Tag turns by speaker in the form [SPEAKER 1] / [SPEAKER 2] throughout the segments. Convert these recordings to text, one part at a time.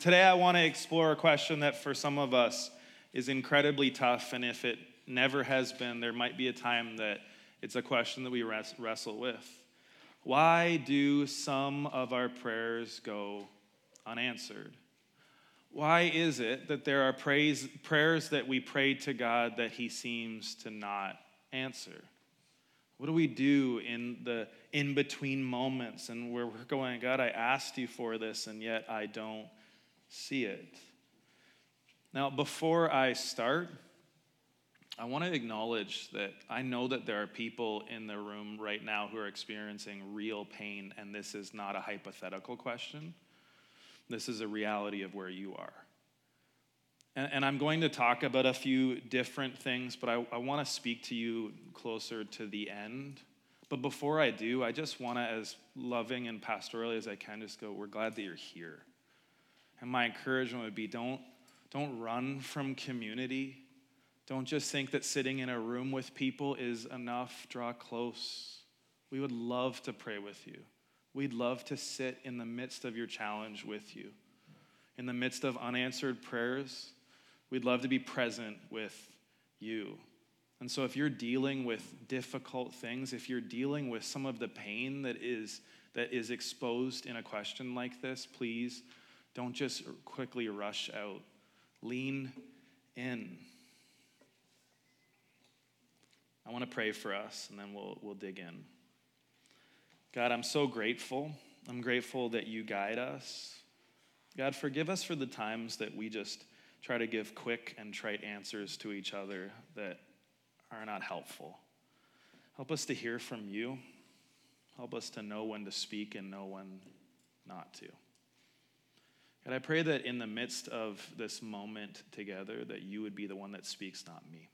[SPEAKER 1] And today I want to explore a question that for some of us is incredibly tough, and if it never has been, there might be a time that it's a question that we wrestle with. Why do some of our prayers go unanswered? Why is it that there are praise, prayers that we pray to God that He seems to not answer? What do we do in the in between moments and where we're going, God, I asked you for this, and yet I don't see it? Now, before I start, I want to acknowledge that I know that there are people in the room right now who are experiencing real pain, and this is not a hypothetical question. This is a reality of where you are. And, and I'm going to talk about a few different things, but I, I want to speak to you closer to the end. But before I do, I just want to, as loving and pastorally as I can, just go, we're glad that you're here. And my encouragement would be don't, don't run from community. Don't just think that sitting in a room with people is enough. Draw close. We would love to pray with you. We'd love to sit in the midst of your challenge with you. In the midst of unanswered prayers, we'd love to be present with you. And so, if you're dealing with difficult things, if you're dealing with some of the pain that is, that is exposed in a question like this, please don't just quickly rush out. Lean in. I want to pray for us, and then we'll, we'll dig in. God, I'm so grateful. I'm grateful that you guide us. God, forgive us for the times that we just try to give quick and trite answers to each other that are not helpful. Help us to hear from you. Help us to know when to speak and know when not to. God, I pray that in the midst of this moment together, that you would be the one that speaks, not me.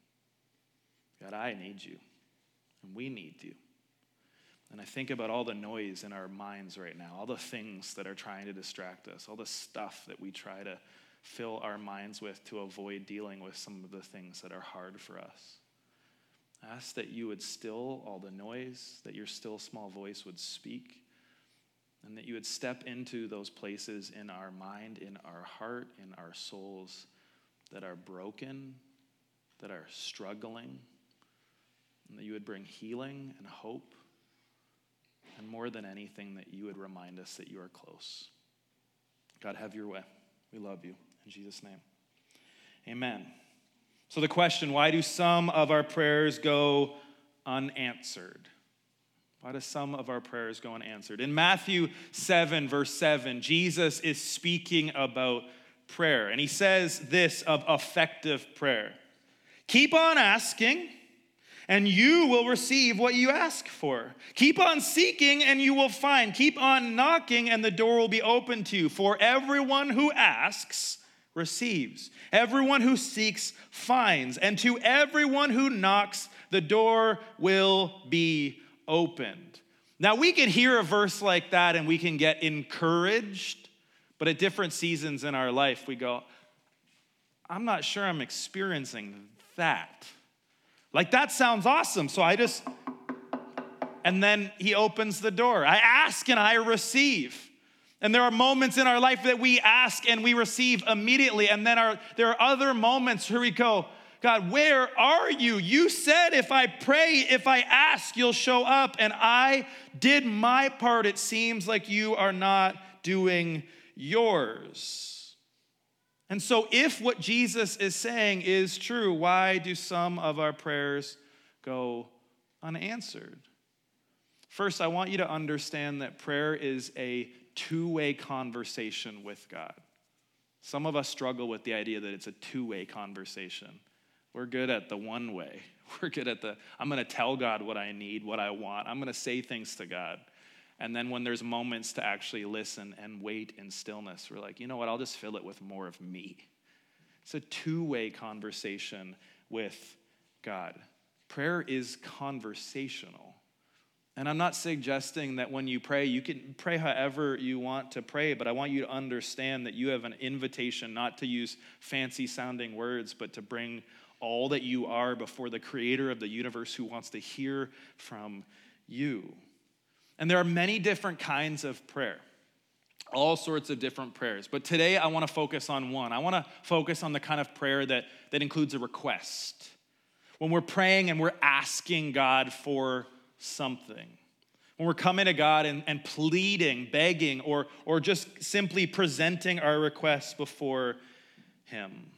[SPEAKER 1] God, I need you, and we need you. And I think about all the noise in our minds right now, all the things that are trying to distract us, all the stuff that we try to fill our minds with to avoid dealing with some of the things that are hard for us. I ask that you would still all the noise, that your still small voice would speak, and that you would step into those places in our mind, in our heart, in our souls that are broken, that are struggling, and that you would bring healing and hope and more than anything, that you would remind us that you are close. God, have your way. We love you. In Jesus' name. Amen. So, the question why do some of our prayers go unanswered? Why do some of our prayers go unanswered? In Matthew 7, verse 7, Jesus is speaking about prayer, and he says this of effective prayer Keep on asking and you will receive what you ask for. Keep on seeking, and you will find. Keep on knocking, and the door will be open to you. For everyone who asks receives, everyone who seeks finds, and to everyone who knocks, the door will be opened. Now, we can hear a verse like that and we can get encouraged, but at different seasons in our life, we go, I'm not sure I'm experiencing that. Like, that sounds awesome. So I just, and then he opens the door. I ask and I receive. And there are moments in our life that we ask and we receive immediately. And then our, there are other moments where we go, God, where are you? You said if I pray, if I ask, you'll show up. And I did my part. It seems like you are not doing yours. And so, if what Jesus is saying is true, why do some of our prayers go unanswered? First, I want you to understand that prayer is a two way conversation with God. Some of us struggle with the idea that it's a two way conversation. We're good at the one way. We're good at the, I'm going to tell God what I need, what I want. I'm going to say things to God. And then when there's moments to actually listen and wait in stillness, we're like, you know what, I'll just fill it with more of me. It's a two way conversation with God. Prayer is conversational. And I'm not suggesting that when you pray, you can pray however you want to pray, but I want you to understand that you have an invitation not to use fancy sounding words, but to bring all that you are before the creator of the universe who wants to hear from you. And there are many different kinds of prayer. all sorts of different prayers. But today I want to focus on one. I want to focus on the kind of prayer that, that includes a request. When we're praying and we're asking God for something. When we're coming to God and, and pleading, begging, or, or just simply presenting our requests before Him.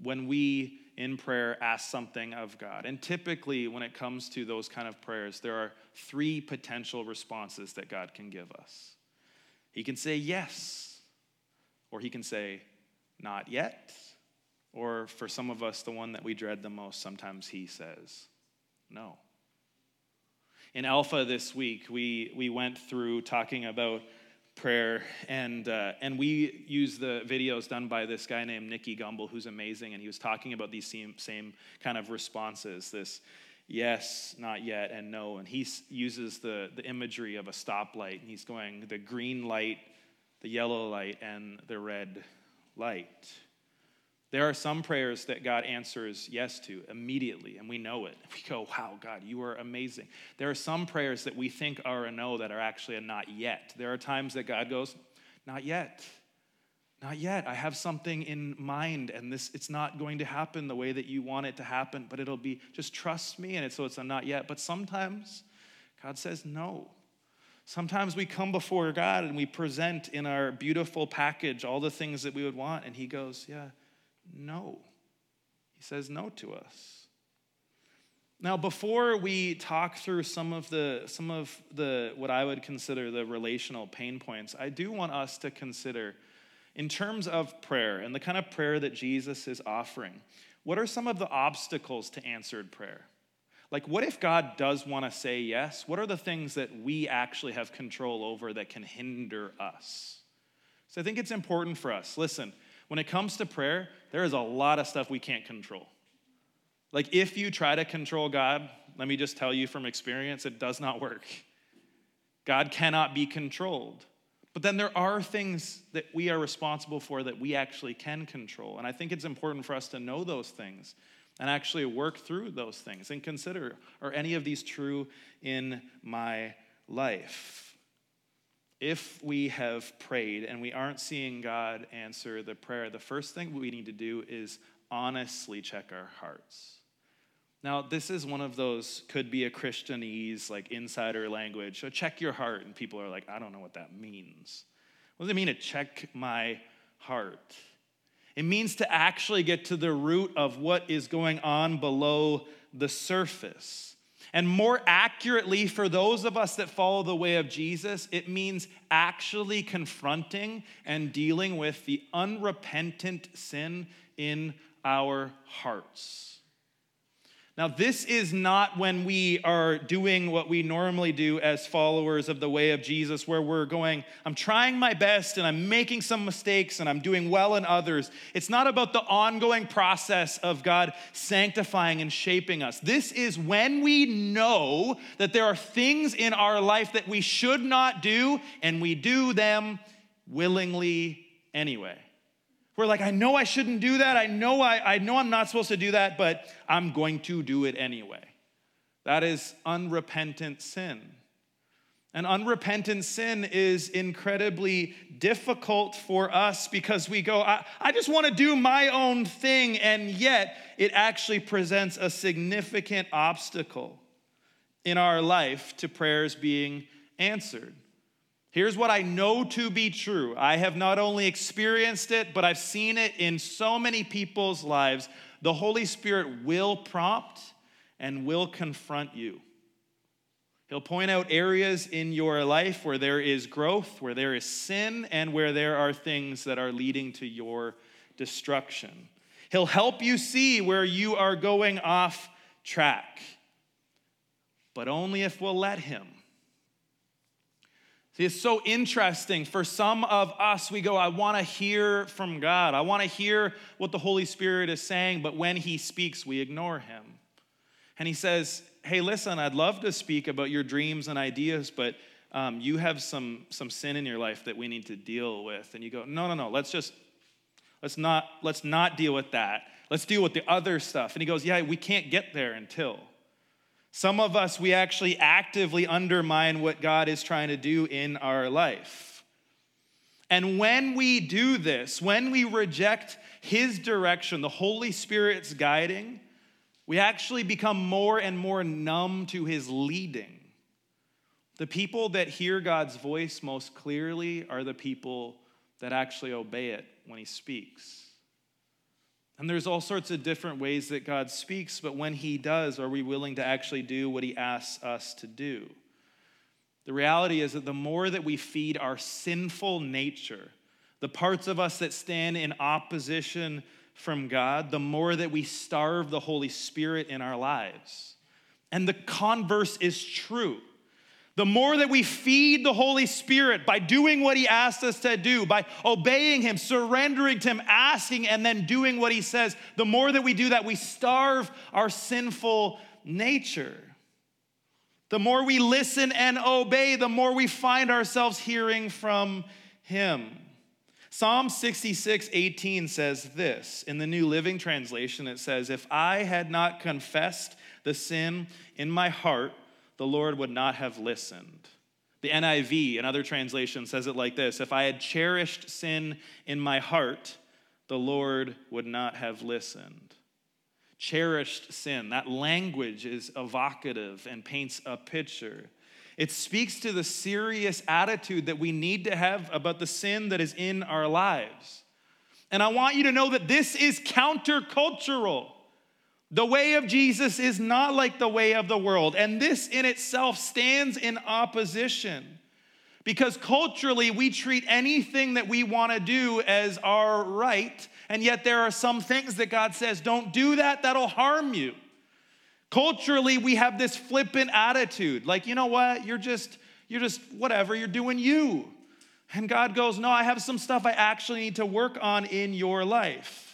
[SPEAKER 1] When we in prayer ask something of God. And typically, when it comes to those kind of prayers, there are three potential responses that God can give us. He can say yes, or he can say not yet, or for some of us, the one that we dread the most, sometimes he says no. In Alpha this week, we, we went through talking about prayer and uh, and we use the videos done by this guy named Nicky Gumbel who's amazing and he was talking about these same, same kind of responses this yes, not yet, and no. And he uses the, the imagery of a stoplight. And he's going the green light, the yellow light, and the red light. There are some prayers that God answers yes to immediately, and we know it. We go, wow, God, you are amazing. There are some prayers that we think are a no that are actually a not yet. There are times that God goes, not yet. Not yet. I have something in mind, and this it's not going to happen the way that you want it to happen, but it'll be just trust me, and so it's a not yet. But sometimes God says no. Sometimes we come before God and we present in our beautiful package all the things that we would want, and He goes, Yeah, no. He says no to us. Now, before we talk through some of the some of the what I would consider the relational pain points, I do want us to consider in terms of prayer and the kind of prayer that Jesus is offering, what are some of the obstacles to answered prayer? Like, what if God does want to say yes? What are the things that we actually have control over that can hinder us? So I think it's important for us. Listen, when it comes to prayer, there is a lot of stuff we can't control. Like, if you try to control God, let me just tell you from experience, it does not work. God cannot be controlled. But then there are things that we are responsible for that we actually can control. And I think it's important for us to know those things and actually work through those things and consider are any of these true in my life? If we have prayed and we aren't seeing God answer the prayer, the first thing we need to do is honestly check our hearts. Now, this is one of those could be a Christianese, like insider language. So check your heart. And people are like, I don't know what that means. What does it mean to check my heart? It means to actually get to the root of what is going on below the surface. And more accurately, for those of us that follow the way of Jesus, it means actually confronting and dealing with the unrepentant sin in our hearts. Now, this is not when we are doing what we normally do as followers of the way of Jesus, where we're going, I'm trying my best and I'm making some mistakes and I'm doing well in others. It's not about the ongoing process of God sanctifying and shaping us. This is when we know that there are things in our life that we should not do and we do them willingly anyway. We're like, I know I shouldn't do that. I know I, I know I'm not supposed to do that, but I'm going to do it anyway. That is unrepentant sin. And unrepentant sin is incredibly difficult for us because we go, I, I just want to do my own thing, and yet it actually presents a significant obstacle in our life to prayers being answered. Here's what I know to be true. I have not only experienced it, but I've seen it in so many people's lives. The Holy Spirit will prompt and will confront you. He'll point out areas in your life where there is growth, where there is sin, and where there are things that are leading to your destruction. He'll help you see where you are going off track, but only if we'll let Him. See, it's so interesting. For some of us, we go, I want to hear from God. I want to hear what the Holy Spirit is saying, but when He speaks, we ignore Him. And He says, Hey, listen, I'd love to speak about your dreams and ideas, but um, you have some, some sin in your life that we need to deal with. And you go, No, no, no, let's just, let's not, let's not deal with that. Let's deal with the other stuff. And He goes, Yeah, we can't get there until. Some of us, we actually actively undermine what God is trying to do in our life. And when we do this, when we reject His direction, the Holy Spirit's guiding, we actually become more and more numb to His leading. The people that hear God's voice most clearly are the people that actually obey it when He speaks. And there's all sorts of different ways that God speaks, but when He does, are we willing to actually do what He asks us to do? The reality is that the more that we feed our sinful nature, the parts of us that stand in opposition from God, the more that we starve the Holy Spirit in our lives. And the converse is true. The more that we feed the Holy Spirit by doing what He asked us to do, by obeying Him, surrendering to Him, asking, and then doing what He says, the more that we do that, we starve our sinful nature. The more we listen and obey, the more we find ourselves hearing from Him. Psalm 66, 18 says this. In the New Living Translation, it says, If I had not confessed the sin in my heart, the Lord would not have listened. The NIV, another translation, says it like this If I had cherished sin in my heart, the Lord would not have listened cherished sin. That language is evocative and paints a picture. It speaks to the serious attitude that we need to have about the sin that is in our lives. And I want you to know that this is countercultural. The way of Jesus is not like the way of the world. And this in itself stands in opposition. Because culturally, we treat anything that we want to do as our right and yet there are some things that God says, don't do that, that'll harm you. Culturally, we have this flippant attitude like, you know what, you're just, you're just whatever, you're doing you. And God goes, no, I have some stuff I actually need to work on in your life.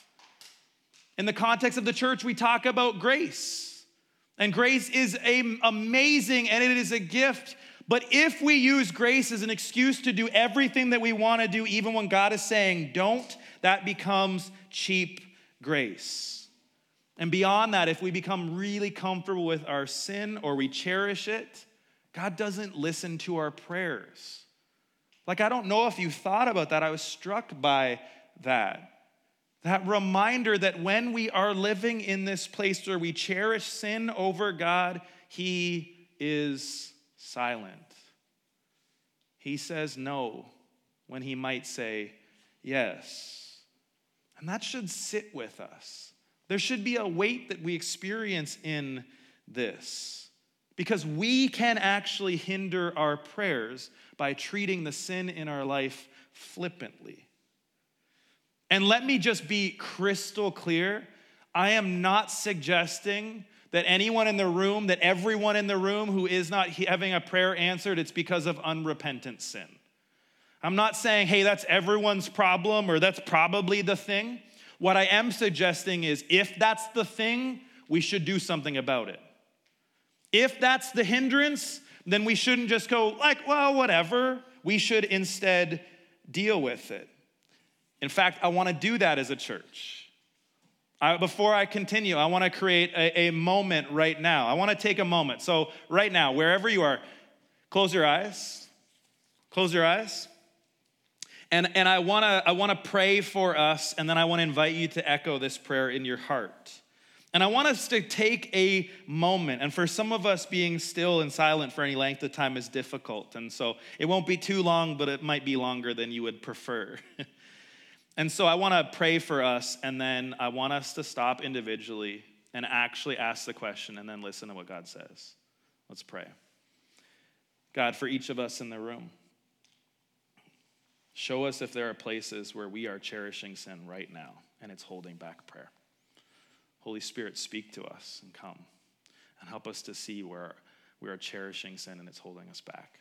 [SPEAKER 1] In the context of the church, we talk about grace. And grace is a, amazing and it is a gift. But if we use grace as an excuse to do everything that we want to do, even when God is saying, don't, that becomes cheap grace. And beyond that, if we become really comfortable with our sin or we cherish it, God doesn't listen to our prayers. Like, I don't know if you thought about that. I was struck by that. That reminder that when we are living in this place where we cherish sin over God, He is silent. He says no when He might say yes. And that should sit with us. There should be a weight that we experience in this because we can actually hinder our prayers by treating the sin in our life flippantly. And let me just be crystal clear I am not suggesting that anyone in the room, that everyone in the room who is not having a prayer answered, it's because of unrepentant sin. I'm not saying, hey, that's everyone's problem or that's probably the thing. What I am suggesting is if that's the thing, we should do something about it. If that's the hindrance, then we shouldn't just go, like, well, whatever. We should instead deal with it. In fact, I want to do that as a church. I, before I continue, I want to create a, a moment right now. I want to take a moment. So, right now, wherever you are, close your eyes. Close your eyes. And, and I wanna, I wanna pray for us, and then I wanna invite you to echo this prayer in your heart. And I want us to take a moment. And for some of us, being still and silent for any length of time is difficult. And so it won't be too long, but it might be longer than you would prefer. and so I want to pray for us, and then I want us to stop individually and actually ask the question and then listen to what God says. Let's pray. God, for each of us in the room, Show us if there are places where we are cherishing sin right now and it's holding back prayer. Holy Spirit, speak to us and come and help us to see where we are cherishing sin and it's holding us back.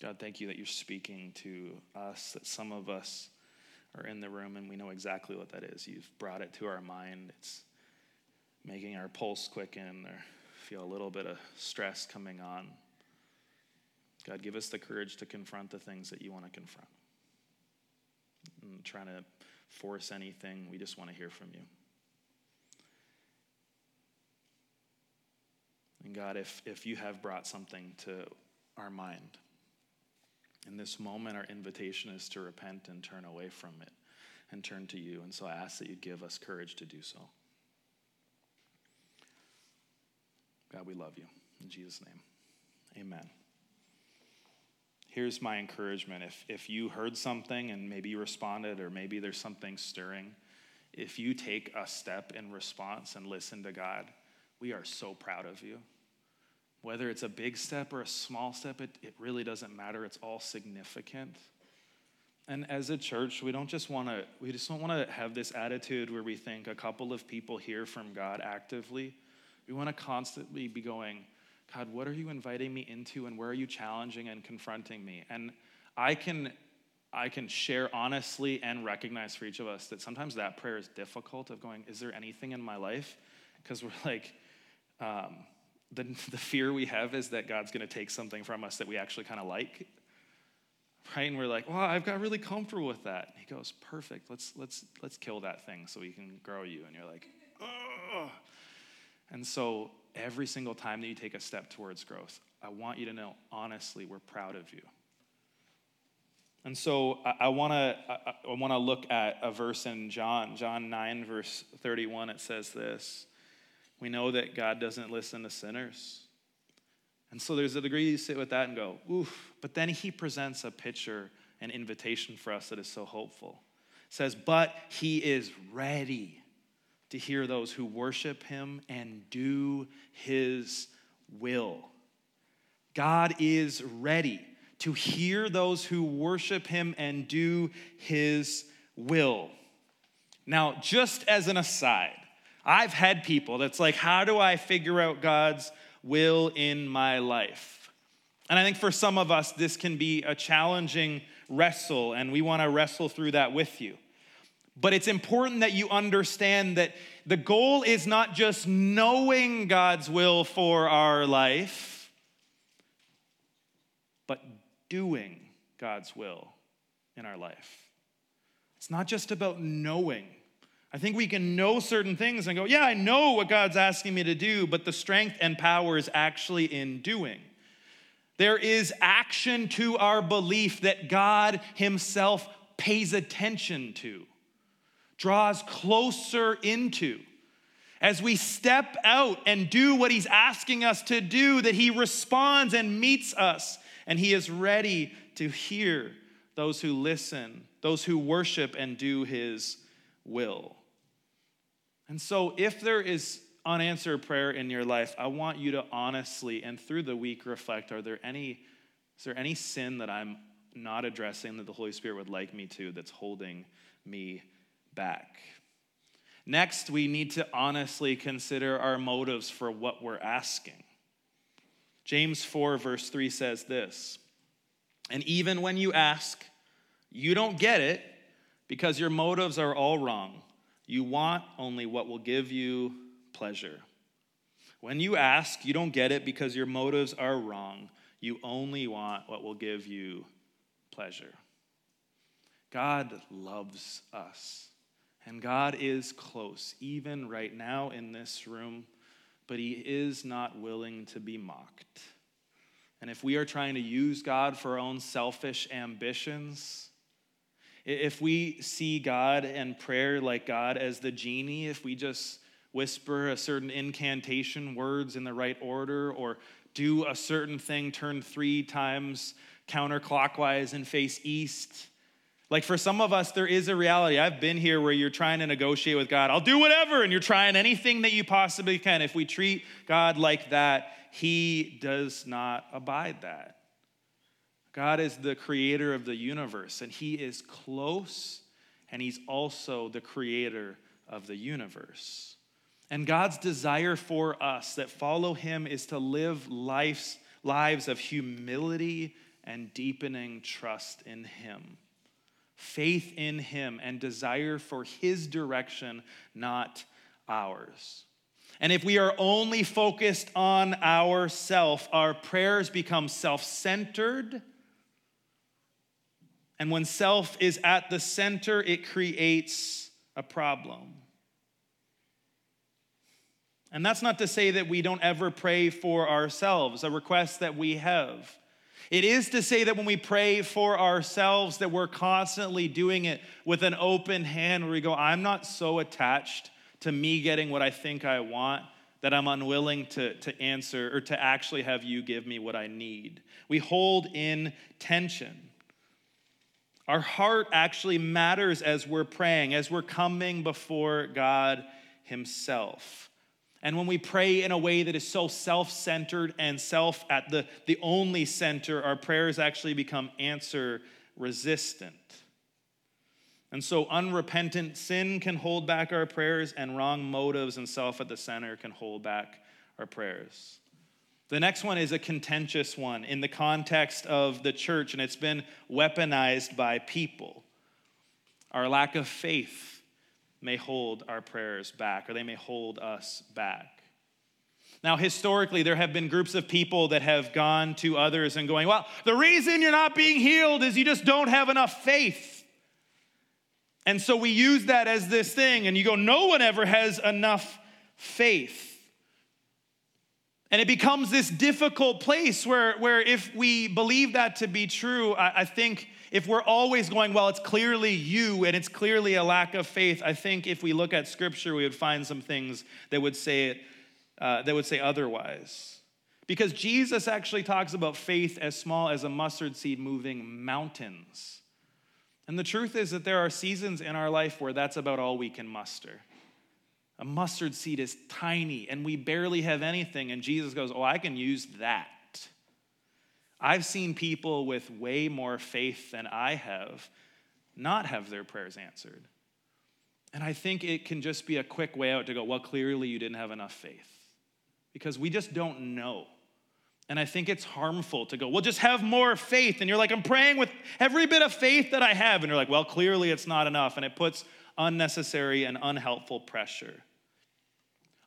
[SPEAKER 1] God, thank you that you're speaking to us, that some of us are in the room and we know exactly what that is. You've brought it to our mind. It's making our pulse quicken, or feel a little bit of stress coming on. God, give us the courage to confront the things that you want to confront. I'm trying to force anything, we just want to hear from you. And God, if, if you have brought something to our mind, in this moment, our invitation is to repent and turn away from it and turn to you. And so I ask that you give us courage to do so. God, we love you. In Jesus' name, amen. Here's my encouragement. If, if you heard something and maybe you responded, or maybe there's something stirring, if you take a step in response and listen to God, we are so proud of you. Whether it's a big step or a small step, it, it really doesn't matter. It's all significant. And as a church, we don't just want to, we just don't want to have this attitude where we think a couple of people hear from God actively. We want to constantly be going, God, what are you inviting me into and where are you challenging and confronting me? And I can I can share honestly and recognize for each of us that sometimes that prayer is difficult of going, is there anything in my life? Because we're like, um, the, the fear we have is that God's going to take something from us that we actually kind of like. Right? And we're like, well, I've got really comfortable with that. And he goes, perfect. Let's, let's, let's kill that thing so we can grow you. And you're like, oh. And so every single time that you take a step towards growth, I want you to know, honestly, we're proud of you. And so I, want to I, I want to look at a verse in John, John 9 verse 31 it says this. We know that God doesn't listen to sinners. And so there's a degree you sit with that and go, oof. But then he presents a picture, an invitation for us that is so hopeful. It says, but he is ready to hear those who worship him and do his will. God is ready to hear those who worship him and do his will. Now, just as an aside, I've had people that's like, how do I figure out God's will in my life? And I think for some of us, this can be a challenging wrestle, and we want to wrestle through that with you. But it's important that you understand that the goal is not just knowing God's will for our life, but doing God's will in our life. It's not just about knowing. I think we can know certain things and go, yeah, I know what God's asking me to do, but the strength and power is actually in doing. There is action to our belief that God Himself pays attention to draws closer into. As we step out and do what He's asking us to do, that He responds and meets us, and He is ready to hear those who listen, those who worship and do His will. And so, if there is unanswered prayer in your life, I want you to honestly and through the week reflect are there any, is there any sin that I'm not addressing that the Holy Spirit would like me to that's holding me back. Next, we need to honestly consider our motives for what we're asking. James 4, verse 3 says this And even when you ask, you don't get it because your motives are all wrong. You want only what will give you pleasure. When you ask, you don't get it because your motives are wrong. You only want what will give you pleasure. God loves us. And God is close, even right now in this room, but He is not willing to be mocked. And if we are trying to use God for our own selfish ambitions, if we see God and prayer like God as the genie, if we just whisper a certain incantation words in the right order or do a certain thing, turn three times counterclockwise and face east, like for some of us, there is a reality. I've been here where you're trying to negotiate with God. I'll do whatever, and you're trying anything that you possibly can. If we treat God like that, He does not abide that. God is the creator of the universe, and He is close, and He's also the creator of the universe. And God's desire for us that follow Him is to live lives, lives of humility and deepening trust in Him faith in Him, and desire for His direction, not ours. And if we are only focused on ourself, our prayers become self centered. And when self is at the center, it creates a problem. And that's not to say that we don't ever pray for ourselves, a request that we have. It is to say that when we pray for ourselves, that we're constantly doing it with an open hand where we go, I'm not so attached to me getting what I think I want that I'm unwilling to, to answer or to actually have you give me what I need. We hold in tension. Our heart actually matters as we're praying, as we're coming before God Himself. And when we pray in a way that is so self centered and self at the, the only center, our prayers actually become answer resistant. And so, unrepentant sin can hold back our prayers, and wrong motives and self at the center can hold back our prayers. The next one is a contentious one in the context of the church, and it's been weaponized by people. Our lack of faith may hold our prayers back, or they may hold us back. Now, historically, there have been groups of people that have gone to others and going, Well, the reason you're not being healed is you just don't have enough faith. And so we use that as this thing, and you go, no one ever has enough faith. And it becomes this difficult place where, where if we believe that to be true, I, I think if we're always going, well, it's clearly you and it's clearly a lack of faith, I think if we look at scripture, we would find some things that would say it, uh, that would say otherwise. Because Jesus actually talks about faith as small as a mustard seed moving mountains. And the truth is that there are seasons in our life where that's about all we can muster. A mustard seed is tiny and we barely have anything, and Jesus goes, Oh, I can use that. I've seen people with way more faith than I have not have their prayers answered. And I think it can just be a quick way out to go, Well, clearly you didn't have enough faith. Because we just don't know. And I think it's harmful to go, well, just have more faith. And you're like, I'm praying with every bit of faith that I have. And you're like, well, clearly it's not enough. And it puts unnecessary and unhelpful pressure.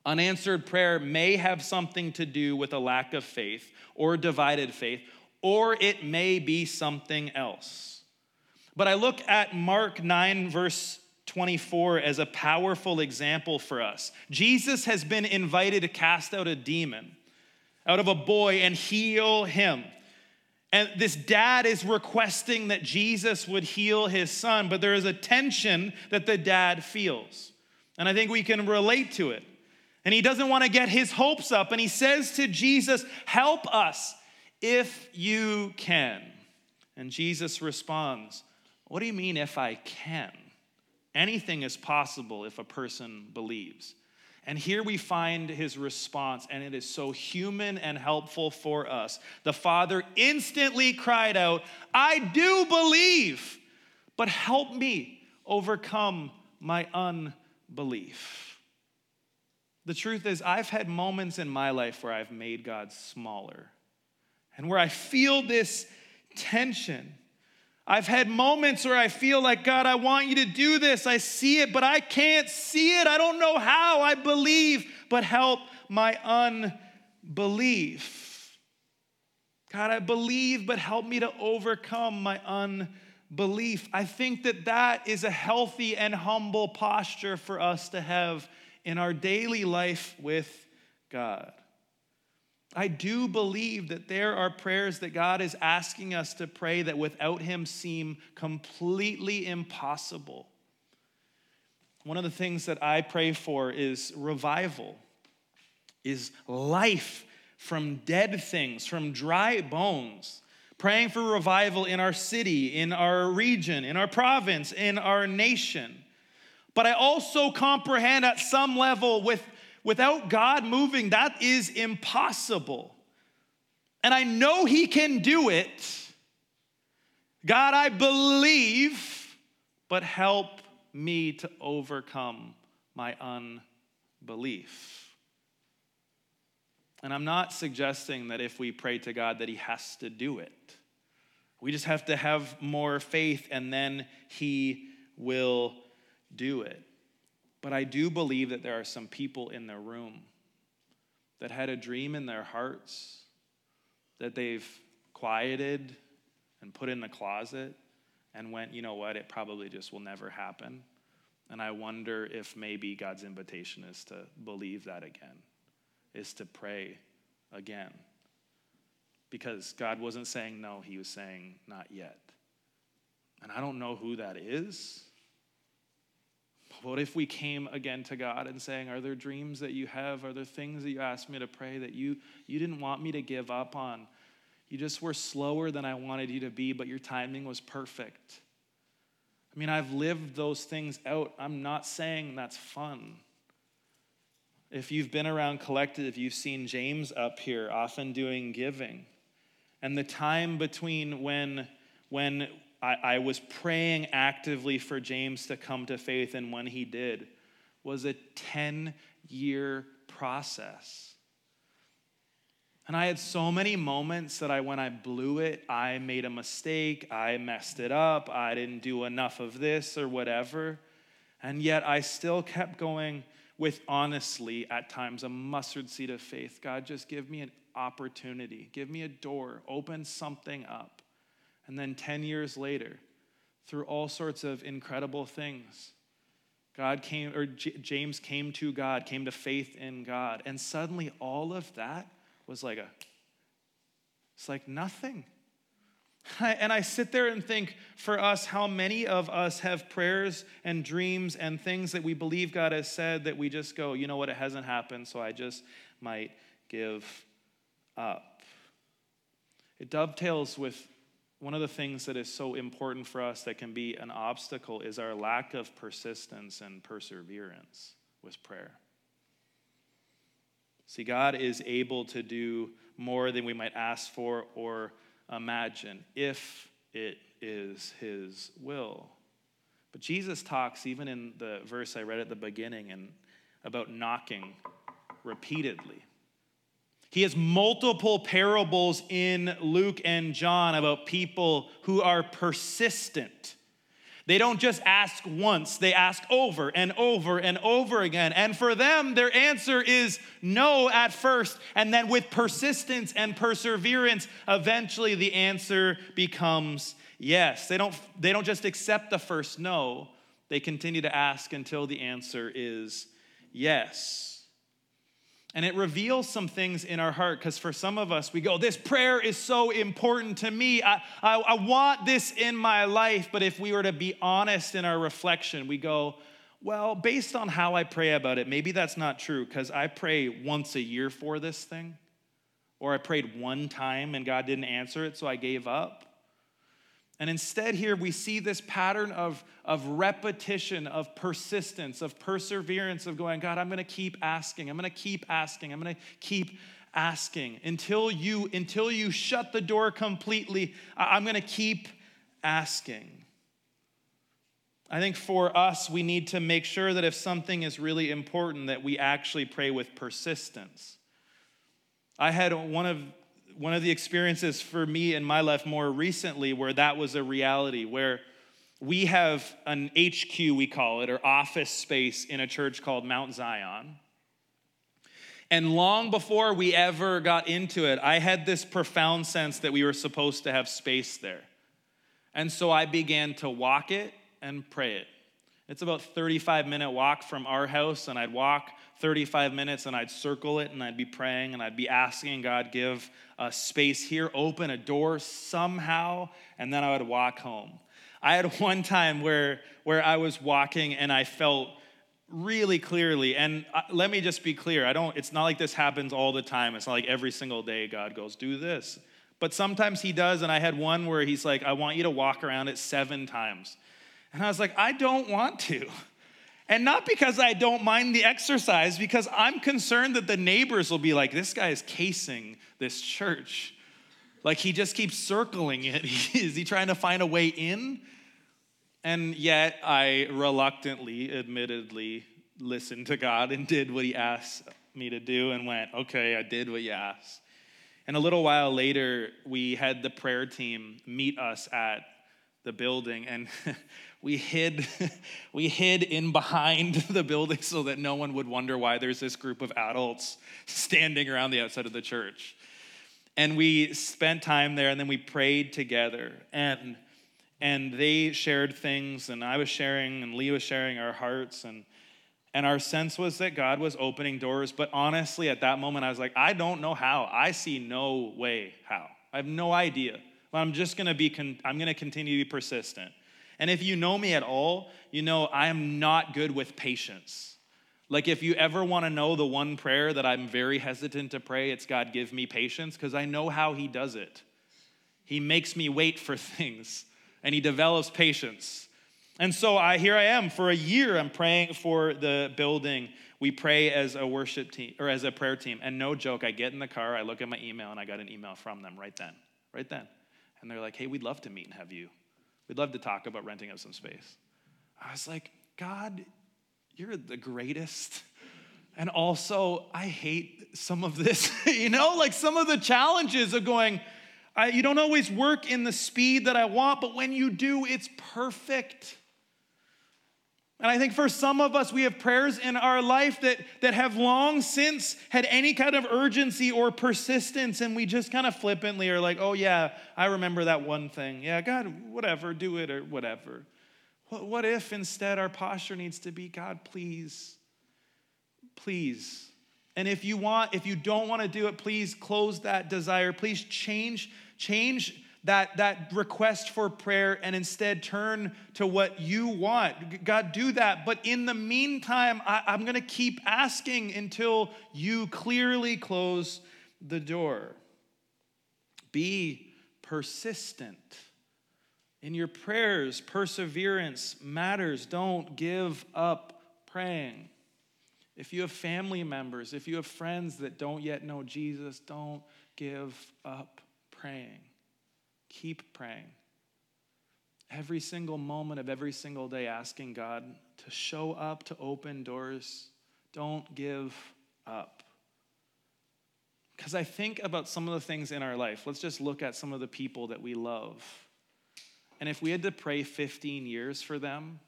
[SPEAKER 1] Unanswered prayer may have something to do with a lack of faith or divided faith, or it may be something else. But I look at Mark 9, verse 24, as a powerful example for us. Jesus has been invited to cast out a demon out of a boy and heal him. And this dad is requesting that Jesus would heal his son, but there is a tension that the dad feels. And I think we can relate to it. And he doesn't want to get his hopes up. And he says to Jesus, Help us if you can. And Jesus responds, What do you mean if I can? Anything is possible if a person believes. And here we find his response, and it is so human and helpful for us. The father instantly cried out, I do believe, but help me overcome my unbelief. The truth is, I've had moments in my life where I've made God smaller and where I feel this tension. I've had moments where I feel like, God, I want you to do this. I see it, but I can't see it. I don't know how. I believe, but help my unbelief. God, I believe, but help me to overcome my unbelief. I think that that is a healthy and humble posture for us to have in our daily life with God. I do believe that there are prayers that God is asking us to pray that without Him seem completely impossible. One of the things that I pray for is revival, is life from dead things, from dry bones. Praying for revival in our city, in our region, in our province, in our nation. But I also comprehend at some level with Without God moving, that is impossible. And I know He can do it. God, I believe, but help me to overcome my unbelief. And I'm not suggesting that if we pray to God that He has to do it. We just have to have more faith and then He will do it. But I do believe that there are some people in the room that had a dream in their hearts that they've quieted and put in the closet and went, you know what, it probably just will never happen. And I wonder if maybe God's invitation is to believe that again, is to pray again. Because God wasn't saying no, He was saying not yet. And I don't know who that is. What if we came again to God and saying, Are there dreams that you have? Are there things that you asked me to pray that you, you didn't want me to give up on? You just were slower than I wanted you to be, but your timing was perfect. I mean, I've lived those things out. I'm not saying that's fun. If you've been around Collective, you've seen James up here often doing giving. And the time between when, when I, I was praying actively for James to come to faith and when he did was a 10 year process. And I had so many moments that I, when I blew it, I made a mistake, I messed it up, I didn't do enough of this or whatever. And yet I still kept going with honestly, at times, a mustard seed of faith. God, just give me an opportunity, give me a door, open something up. And then 10 years later, through all sorts of incredible things, God came, or J- James came to God, came to faith in God. And suddenly all of that was like a, it's like nothing. And I sit there and think for us, how many of us have prayers and dreams and things that we believe God has said that we just go, you know what, it hasn't happened, so I just might give up. It dovetails with one of the things that is so important for us that can be an obstacle is our lack of persistence and perseverance with prayer. See, God is able to do more than we might ask for or imagine if it is His will. But Jesus talks, even in the verse I read at the beginning, and about knocking repeatedly. He has multiple parables in Luke and John about people who are persistent. They don't just ask once, they ask over and over and over again. And for them, their answer is no at first. And then with persistence and perseverance, eventually the answer becomes yes. They don't, they don't just accept the first no, they continue to ask until the answer is yes. And it reveals some things in our heart because for some of us, we go, This prayer is so important to me. I, I, I, want this in my life. But if we were to be honest in our reflection, we go, Well, based on how I pray about it, maybe that's not true because I pray once a year for this thing. Or I prayed one time and God didn't answer it, so I gave up. And instead, here we see this pattern of, of repetition, of persistence, of perseverance, of going, God, I'm going to keep asking. I'm going to keep asking. I'm going to keep asking until you until you shut the door completely. I'm going to keep asking. I think for us, we need to make sure that if something is really important, that we actually pray with persistence. I had one of one of the experiences for me in my life more recently where that was a reality, where we have an HQ, we call it, or office space in a church called Mount Zion. And long before we ever got into it, I had this profound sense that we were supposed to have space there. And so I began to walk it and pray it. It's about 35 minute walk from our house, and I'd walk 35 minutes and I'd circle it and I'd be praying and I'd be asking God, give a space here, open a door somehow, and then I would walk home. I had one time where, where I was walking and I felt really clearly, and uh, let me just be clear, I don't, it's not like this happens all the time. It's not like every single day God goes, do this. But sometimes he does, and I had one where he's like, I want you to walk around it seven times. And I was like, I don't want to. And not because I don't mind the exercise, because I'm concerned that the neighbors will be like, this guy is casing this church. Like he just keeps circling it. is he trying to find a way in? And yet I reluctantly, admittedly, listened to God and did what he asked me to do and went, okay, I did what you asked. And a little while later, we had the prayer team meet us at the building and we hid we hid in behind the building so that no one would wonder why there's this group of adults standing around the outside of the church. And we spent time there and then we prayed together. And and they shared things and i was sharing and lee was sharing our hearts. And and our sense was that god was opening doors. But honestly at that moment i was like i don't know how. I see no way how. I have no idea. But i'm just going to be con- i'm going to continue to be persistent and if you know me at all you know i am not good with patience like, if you ever want to know the one prayer that I'm very hesitant to pray, it's God, give me patience, because I know how He does it. He makes me wait for things, and He develops patience. And so I, here I am for a year, I'm praying for the building. We pray as a worship team or as a prayer team. And no joke, I get in the car, I look at my email, and I got an email from them right then, right then. And they're like, hey, we'd love to meet and have you. We'd love to talk about renting out some space. I was like, God, you're the greatest. And also, I hate some of this, you know, like some of the challenges of going, I, you don't always work in the speed that I want, but when you do, it's perfect. And I think for some of us, we have prayers in our life that, that have long since had any kind of urgency or persistence, and we just kind of flippantly are like, oh, yeah, I remember that one thing. Yeah, God, whatever, do it or whatever. What if instead our posture needs to be God, please, please. And if you want, if you don't want to do it, please close that desire. Please change, change that, that request for prayer and instead turn to what you want. God, do that. But in the meantime, I, I'm going to keep asking until you clearly close the door. Be persistent. In your prayers, perseverance matters. Don't give up praying. If you have family members, if you have friends that don't yet know Jesus, don't give up praying. Keep praying. Every single moment of every single day, asking God to show up, to open doors. Don't give up. Because I think about some of the things in our life. Let's just look at some of the people that we love and if we had to pray 15 years for them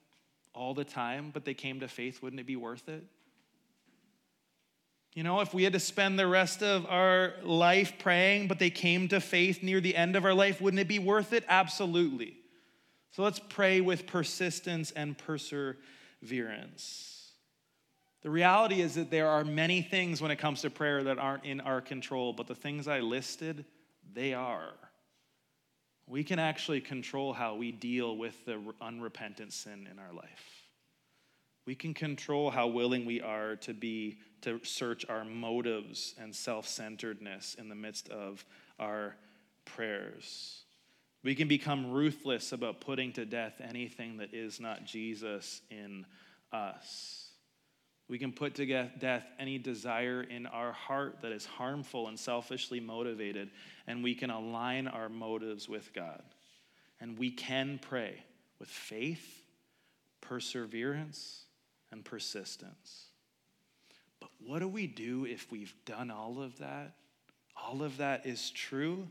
[SPEAKER 1] all the time, but they came to faith, wouldn't it be worth it? You know, if we had to spend the rest of our life praying, but they came to faith near the end of our life, wouldn't it be worth it? Absolutely. So let's pray with persistence and perseverance. The reality is that there are many things when it comes to prayer that aren't in our control, but the things I listed, they are we can actually control how we deal with the unrepentant sin in our life. We can control how willing we are to be to search our motives and self-centeredness in the midst of our prayers. We can become ruthless about putting to death anything that is not Jesus in us. We can put to death any desire in our heart that is harmful and selfishly motivated, and we can align our motives with God. And we can pray with faith, perseverance, and persistence. But what do we do if we've done all of that? All of that is true.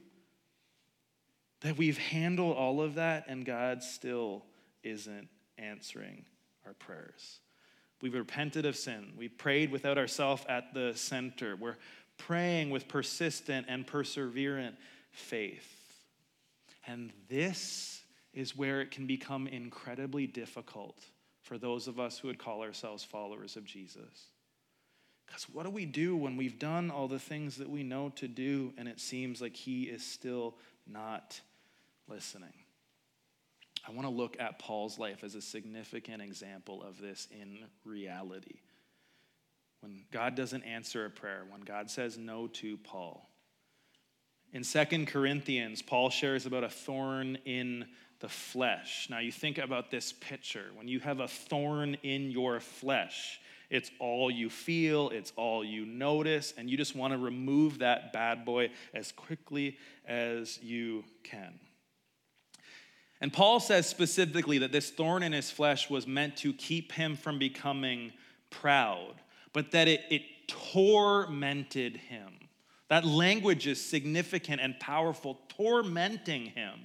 [SPEAKER 1] That we've handled all of that, and God still isn't answering our prayers. We've repented of sin. We prayed without ourselves at the center. We're praying with persistent and perseverant faith. And this is where it can become incredibly difficult for those of us who would call ourselves followers of Jesus. Because what do we do when we've done all the things that we know to do and it seems like He is still not listening? I want to look at Paul's life as a significant example of this in reality. When God doesn't answer a prayer, when God says no to Paul. In Second Corinthians, Paul shares about a thorn in the flesh. Now, you think about this picture. When you have a thorn in your flesh, it's all you feel, it's all you notice, and you just want to remove that bad boy as quickly as you can. And Paul says specifically that this thorn in his flesh was meant to keep him from becoming proud, but that it, it tormented him. That language is significant and powerful, tormenting him.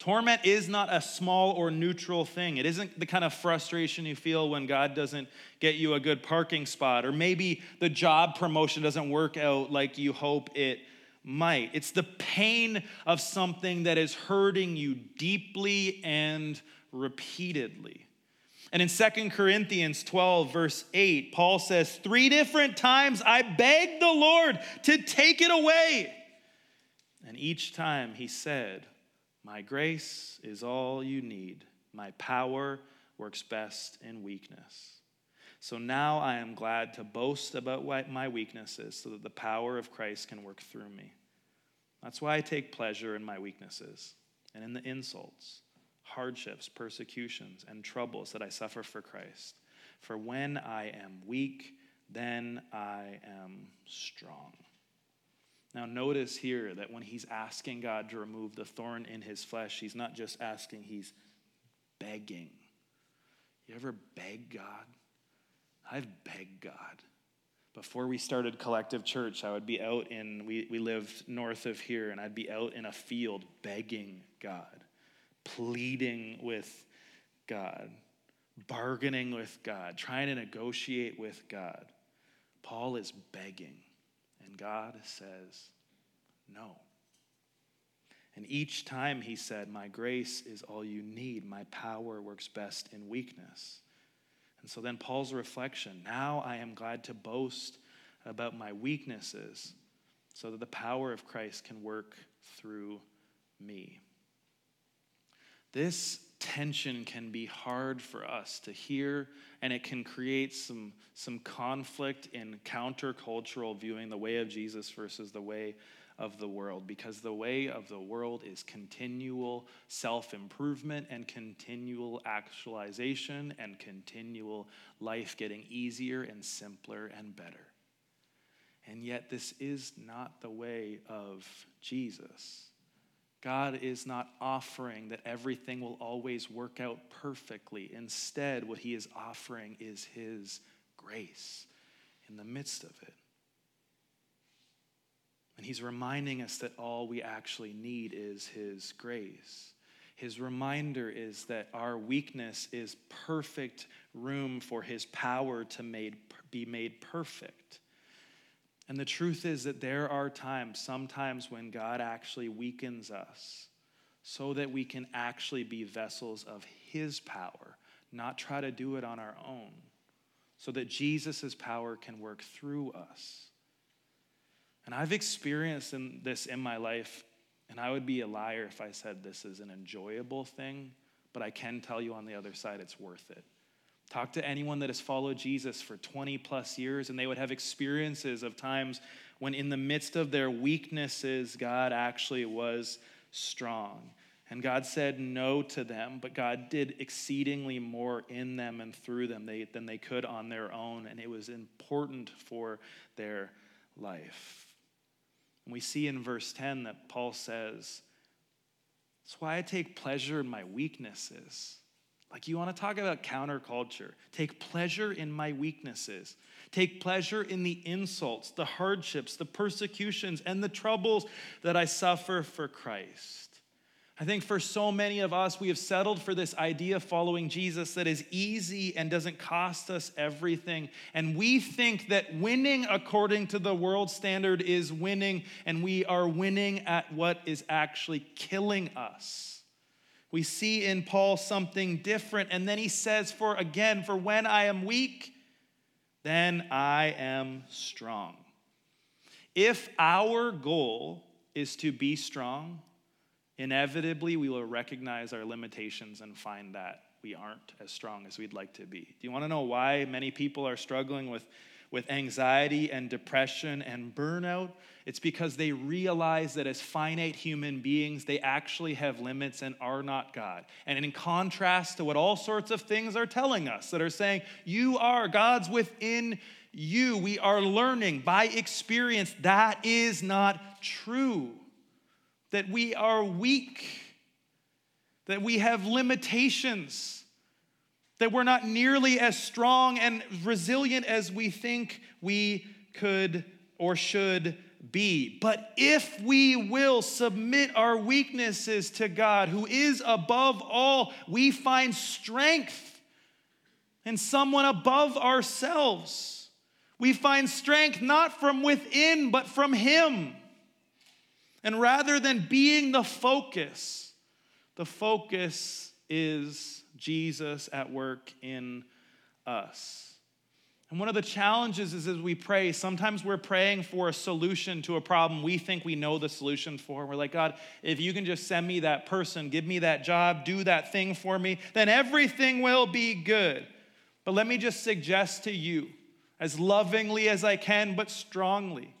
[SPEAKER 1] Torment is not a small or neutral thing. It isn't the kind of frustration you feel when God doesn't get you a good parking spot, or maybe the job promotion doesn't work out like you hope it might. It's the pain of something that is hurting you deeply and repeatedly. And in Second Corinthians 12, verse 8, Paul says, Three different times I begged the Lord to take it away. And each time he said, my grace is all you need. My power works best in weakness. So now I am glad to boast about my weaknesses so that the power of Christ can work through me. That's why I take pleasure in my weaknesses and in the insults, hardships, persecutions, and troubles that I suffer for Christ. For when I am weak, then I am strong. Now, notice here that when he's asking God to remove the thorn in his flesh, he's not just asking, he's begging. You ever beg God? I've begged God. Before we started Collective Church, I would be out in, we, we lived north of here, and I'd be out in a field begging God, pleading with God, bargaining with God, trying to negotiate with God. Paul is begging. And God says, No. And each time he said, My grace is all you need. My power works best in weakness. And so then Paul's reflection now I am glad to boast about my weaknesses so that the power of Christ can work through me. This tension can be hard for us to hear, and it can create some, some conflict in countercultural viewing the way of Jesus versus the way of the world, because the way of the world is continual self improvement and continual actualization and continual life getting easier and simpler and better. And yet, this is not the way of Jesus. God is not offering that everything will always work out perfectly. Instead, what he is offering is his grace in the midst of it. And he's reminding us that all we actually need is his grace. His reminder is that our weakness is perfect room for his power to made, be made perfect. And the truth is that there are times, sometimes, when God actually weakens us so that we can actually be vessels of His power, not try to do it on our own, so that Jesus' power can work through us. And I've experienced in this in my life, and I would be a liar if I said this is an enjoyable thing, but I can tell you on the other side it's worth it. Talk to anyone that has followed Jesus for 20 plus years, and they would have experiences of times when, in the midst of their weaknesses, God actually was strong. And God said no to them, but God did exceedingly more in them and through them than they could on their own, and it was important for their life. And we see in verse 10 that Paul says, That's why I take pleasure in my weaknesses like, you want to talk about counterculture. Take pleasure in my weaknesses. Take pleasure in the insults, the hardships, the persecutions, and the troubles that I suffer for Christ. I think for so many of us, we have settled for this idea of following Jesus that is easy and doesn't cost us everything. And we think that winning according to the world standard is winning, and we are winning at what is actually killing us. We see in Paul something different. And then he says, For again, for when I am weak, then I am strong. If our goal is to be strong, inevitably we will recognize our limitations and find that we aren't as strong as we'd like to be. Do you want to know why many people are struggling with with anxiety and depression and burnout, it's because they realize that as finite human beings, they actually have limits and are not God. And in contrast to what all sorts of things are telling us, that are saying, You are, God's within you, we are learning by experience that is not true. That we are weak, that we have limitations that we're not nearly as strong and resilient as we think we could or should be. But if we will submit our weaknesses to God, who is above all, we find strength in someone above ourselves. We find strength not from within, but from Him. And rather than being the focus, the focus is Jesus at work in us. And one of the challenges is as we pray, sometimes we're praying for a solution to a problem we think we know the solution for. We're like, God, if you can just send me that person, give me that job, do that thing for me, then everything will be good. But let me just suggest to you, as lovingly as I can, but strongly,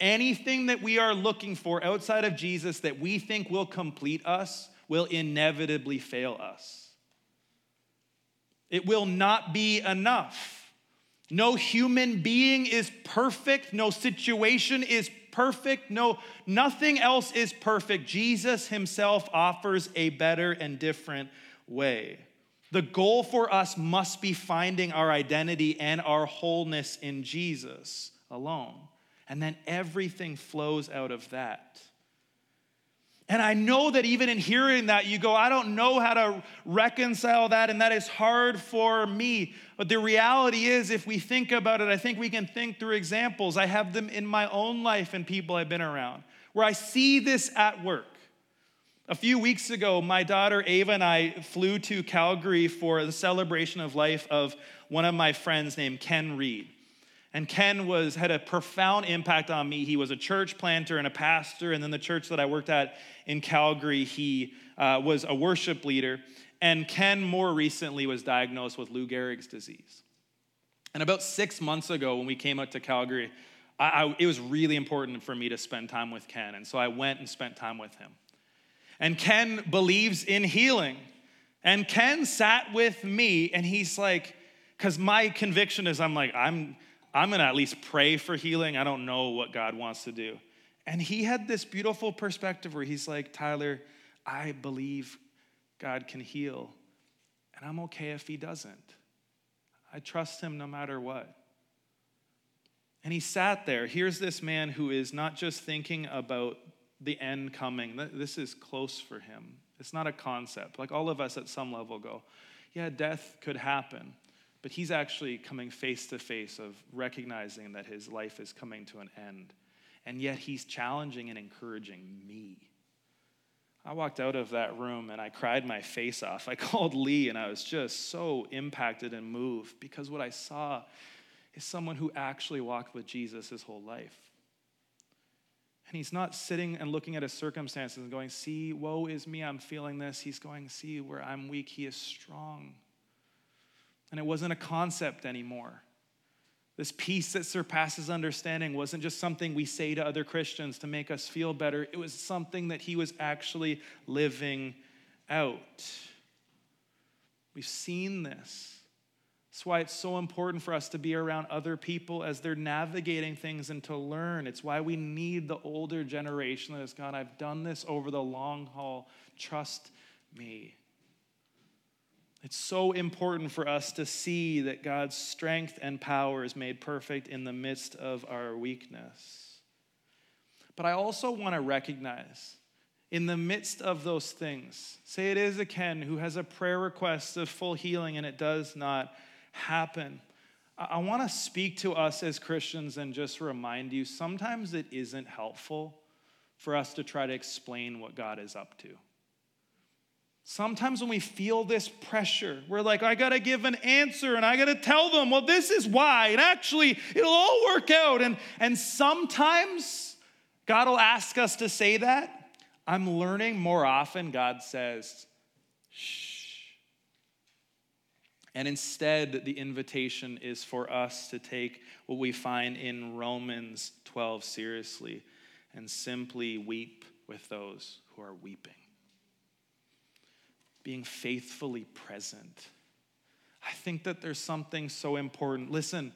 [SPEAKER 1] anything that we are looking for outside of Jesus that we think will complete us will inevitably fail us. It will not be enough. No human being is perfect. No situation is perfect. No, nothing else is perfect. Jesus himself offers a better and different way. The goal for us must be finding our identity and our wholeness in Jesus alone. And then everything flows out of that. And I know that even in hearing that, you go, I don't know how to reconcile that, and that is hard for me. But the reality is, if we think about it, I think we can think through examples. I have them in my own life and people I've been around where I see this at work. A few weeks ago, my daughter Ava and I flew to Calgary for the celebration of life of one of my friends named Ken Reed. And Ken was, had a profound impact on me. He was a church planter and a pastor. And then the church that I worked at in Calgary, he uh, was a worship leader. And Ken, more recently, was diagnosed with Lou Gehrig's disease. And about six months ago, when we came out to Calgary, I, I, it was really important for me to spend time with Ken. And so I went and spent time with him. And Ken believes in healing. And Ken sat with me, and he's like, because my conviction is, I'm like, I'm I'm going to at least pray for healing. I don't know what God wants to do. And he had this beautiful perspective where he's like, Tyler, I believe God can heal, and I'm okay if he doesn't. I trust him no matter what. And he sat there. Here's this man who is not just thinking about the end coming, this is close for him. It's not a concept. Like all of us at some level go, yeah, death could happen. But he's actually coming face to face of recognizing that his life is coming to an end. And yet he's challenging and encouraging me. I walked out of that room and I cried my face off. I called Lee and I was just so impacted and moved because what I saw is someone who actually walked with Jesus his whole life. And he's not sitting and looking at his circumstances and going, See, woe is me, I'm feeling this. He's going, See, where I'm weak, he is strong. And it wasn't a concept anymore. This peace that surpasses understanding wasn't just something we say to other Christians to make us feel better, it was something that he was actually living out. We've seen this. That's why it's so important for us to be around other people as they're navigating things and to learn. It's why we need the older generation that has gone, I've done this over the long haul. Trust me. It's so important for us to see that God's strength and power is made perfect in the midst of our weakness. But I also want to recognize in the midst of those things, say it is a Ken who has a prayer request of full healing and it does not happen. I want to speak to us as Christians and just remind you sometimes it isn't helpful for us to try to explain what God is up to. Sometimes when we feel this pressure, we're like, I gotta give an answer and I gotta tell them, well, this is why. And actually, it'll all work out. And, and sometimes God will ask us to say that. I'm learning more often, God says, shh. And instead, the invitation is for us to take what we find in Romans 12 seriously and simply weep with those who are weeping being faithfully present. I think that there's something so important. Listen,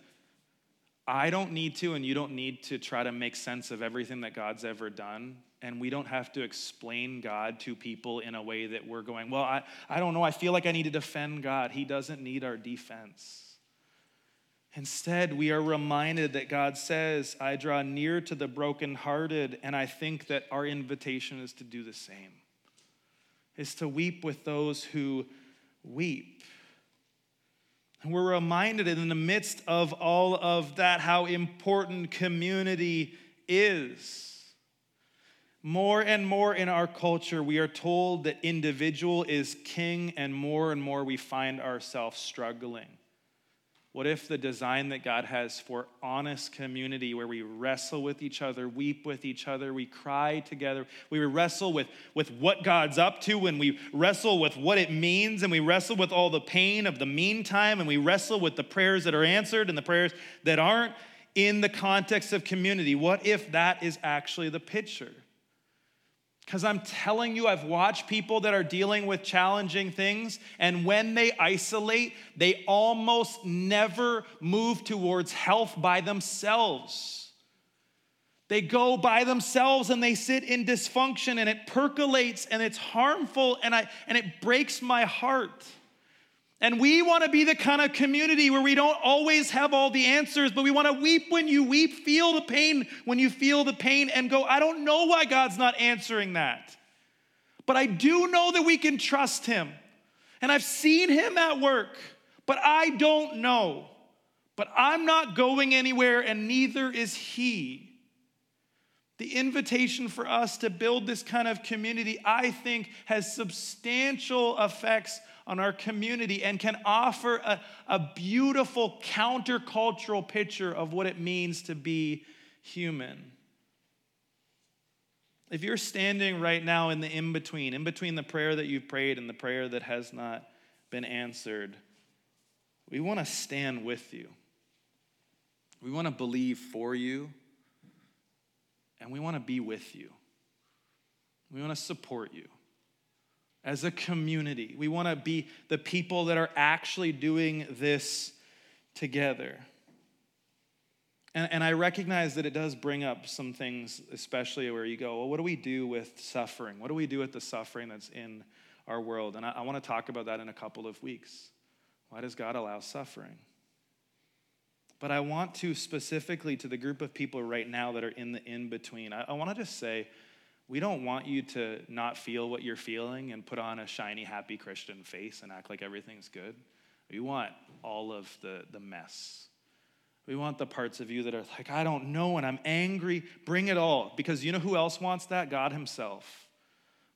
[SPEAKER 1] I don't need to, and you don't need to try to make sense of everything that God's ever done. And we don't have to explain God to people in a way that we're going, well, I, I don't know. I feel like I need to defend God. He doesn't need our defense. Instead, we are reminded that God says, I draw near to the brokenhearted, and I think that our invitation is to do the same, is to weep with those who weep. And we're reminded in the midst of all of that how important community is. More and more in our culture, we are told that individual is king, and more and more we find ourselves struggling. What if the design that God has for honest community, where we wrestle with each other, weep with each other, we cry together, we wrestle with, with what God's up to, and we wrestle with what it means, and we wrestle with all the pain of the meantime, and we wrestle with the prayers that are answered and the prayers that aren't in the context of community? What if that is actually the picture? Because I'm telling you, I've watched people that are dealing with challenging things, and when they isolate, they almost never move towards health by themselves. They go by themselves and they sit in dysfunction, and it percolates and it's harmful, and, I, and it breaks my heart. And we want to be the kind of community where we don't always have all the answers, but we want to weep when you weep, feel the pain when you feel the pain, and go, I don't know why God's not answering that. But I do know that we can trust Him. And I've seen Him at work, but I don't know. But I'm not going anywhere, and neither is He. The invitation for us to build this kind of community, I think, has substantial effects on our community and can offer a, a beautiful countercultural picture of what it means to be human. If you're standing right now in the in between, in between the prayer that you've prayed and the prayer that has not been answered, we want to stand with you. We want to believe for you, and we want to be with you. We want to support you as a community. We want to be the people that are actually doing this together. And, and, I recognize that it does bring up some things, especially where you go, well, what do we do with suffering? What do we do with the suffering that's in our world? And I, I want to talk about that in a couple of weeks. Why does God allow suffering? But I want to specifically to the group of people right now that are in the in between, I, I want to just say, we don't want you to not feel what you're feeling and put on a shiny, happy Christian face and act like everything's good. We want all of the, the mess. We want the parts of you that are like, I don't know, and I'm angry. Bring it all. Because you know who else wants that? God Himself.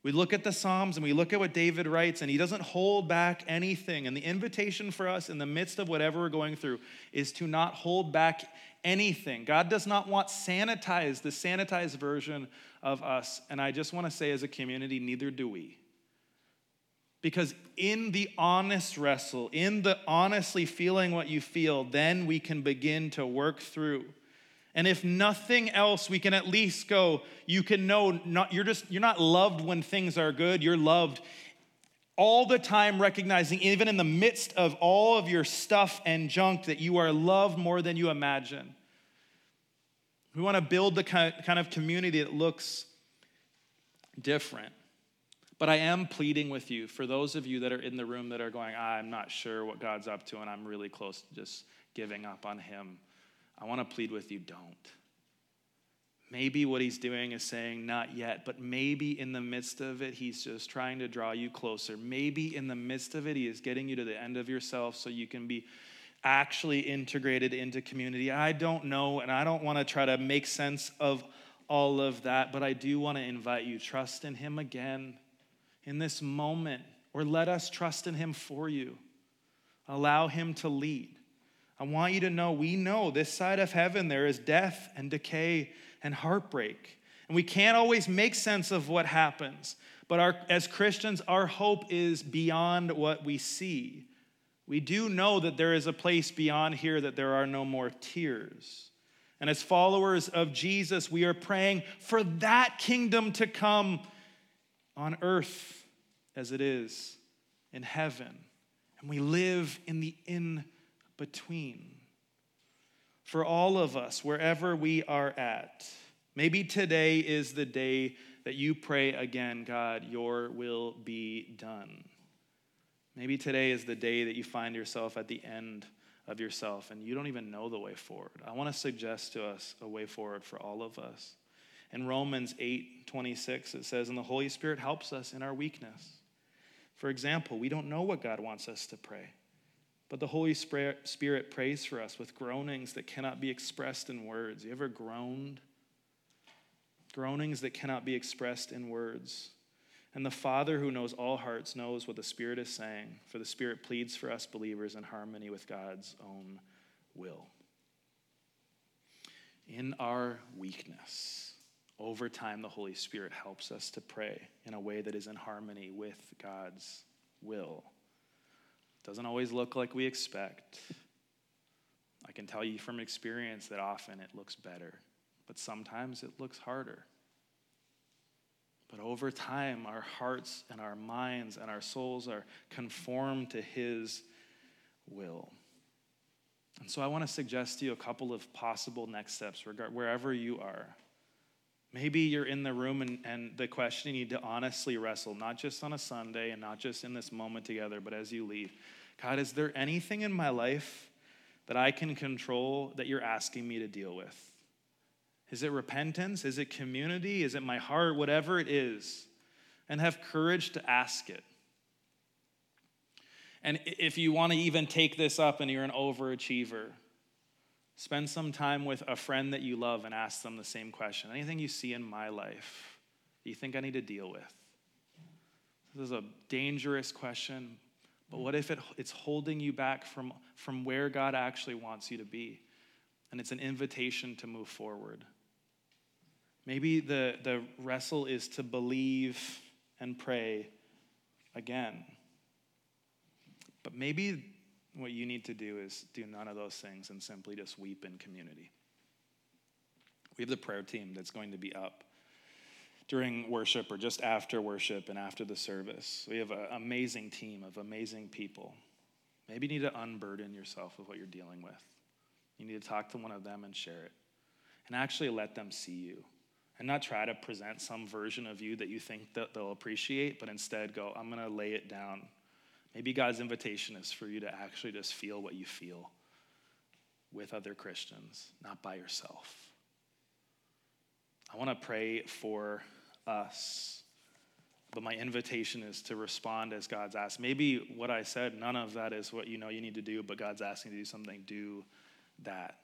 [SPEAKER 1] We look at the Psalms and we look at what David writes, and he doesn't hold back anything. And the invitation for us in the midst of whatever we're going through is to not hold back anything. God does not want sanitized, the sanitized version of us. And I just want to say, as a community, neither do we. Because in the honest wrestle, in the honestly feeling what you feel, then we can begin to work through. And if nothing else, we can at least go, you can know not, you're just you're not loved when things are good, you're loved all the time recognizing even in the midst of all of your stuff and junk that you are loved more than you imagine. We want to build the kind of community that looks different. But I am pleading with you for those of you that are in the room that are going, ah, I'm not sure what God's up to, and I'm really close to just giving up on Him. I want to plead with you don't. Maybe what He's doing is saying, not yet, but maybe in the midst of it, He's just trying to draw you closer. Maybe in the midst of it, He is getting you to the end of yourself so you can be actually integrated into community. I don't know, and I don't want to try to make sense of all of that, but I do want to invite you trust in Him again in this moment, or let us trust in Him for you. Allow Him to lead. I want you to know we know this side of heaven there is death and decay and heartbreak. And we can't always make sense of what happens. But our, as Christians, our hope is beyond what we see. We do know that there is a place beyond here that there are no more tears. And as followers of Jesus, we are praying for that kingdom to come on earth as it is in heaven. And we live in the in between. For all of us, wherever we are at, maybe today is the day that you pray again, God, your will be done. Maybe today is the day that you find yourself at the end of yourself and you don't even know the way forward. I want to suggest to us a way forward for all of us. In Romans 8 26, it says, And the Holy Spirit helps us in our weakness. For example, we don't know what God wants us to pray, but the Holy Spirit prays for us with groanings that cannot be expressed in words. You ever groaned? Groanings that cannot be expressed in words. And the Father who knows all hearts knows what the Spirit is saying, for the Spirit pleads for us believers in harmony with God's own will. In our weakness, over time, the Holy Spirit helps us to pray in a way that is in harmony with God's will. Doesn't always look like we expect. I can tell you from experience that often it looks better, but sometimes it looks harder. But over time, our hearts and our minds and our souls are conformed to His will. And so I want to suggest to you a couple of possible next steps wherever you are. Maybe you're in the room and, and the question you need to honestly wrestle, not just on a Sunday and not just in this moment together, but as you leave. God, is there anything in my life that I can control that you're asking me to deal with? Is it repentance? Is it community? Is it my heart? Whatever it is. And have courage to ask it. And if you want to even take this up and you're an overachiever, Spend some time with a friend that you love and ask them the same question. Anything you see in my life that you think I need to deal with? This is a dangerous question, but what if it, it's holding you back from, from where God actually wants you to be? And it's an invitation to move forward. Maybe the, the wrestle is to believe and pray again. But maybe what you need to do is do none of those things and simply just weep in community. We have the prayer team that's going to be up during worship or just after worship and after the service. We have an amazing team of amazing people. Maybe you need to unburden yourself of what you're dealing with. You need to talk to one of them and share it. And actually let them see you. And not try to present some version of you that you think that they'll appreciate, but instead go, I'm going to lay it down Maybe God's invitation is for you to actually just feel what you feel with other Christians, not by yourself. I want to pray for us, but my invitation is to respond as God's asked. Maybe what I said, none of that is what you know you need to do, but God's asking you to do something, do that.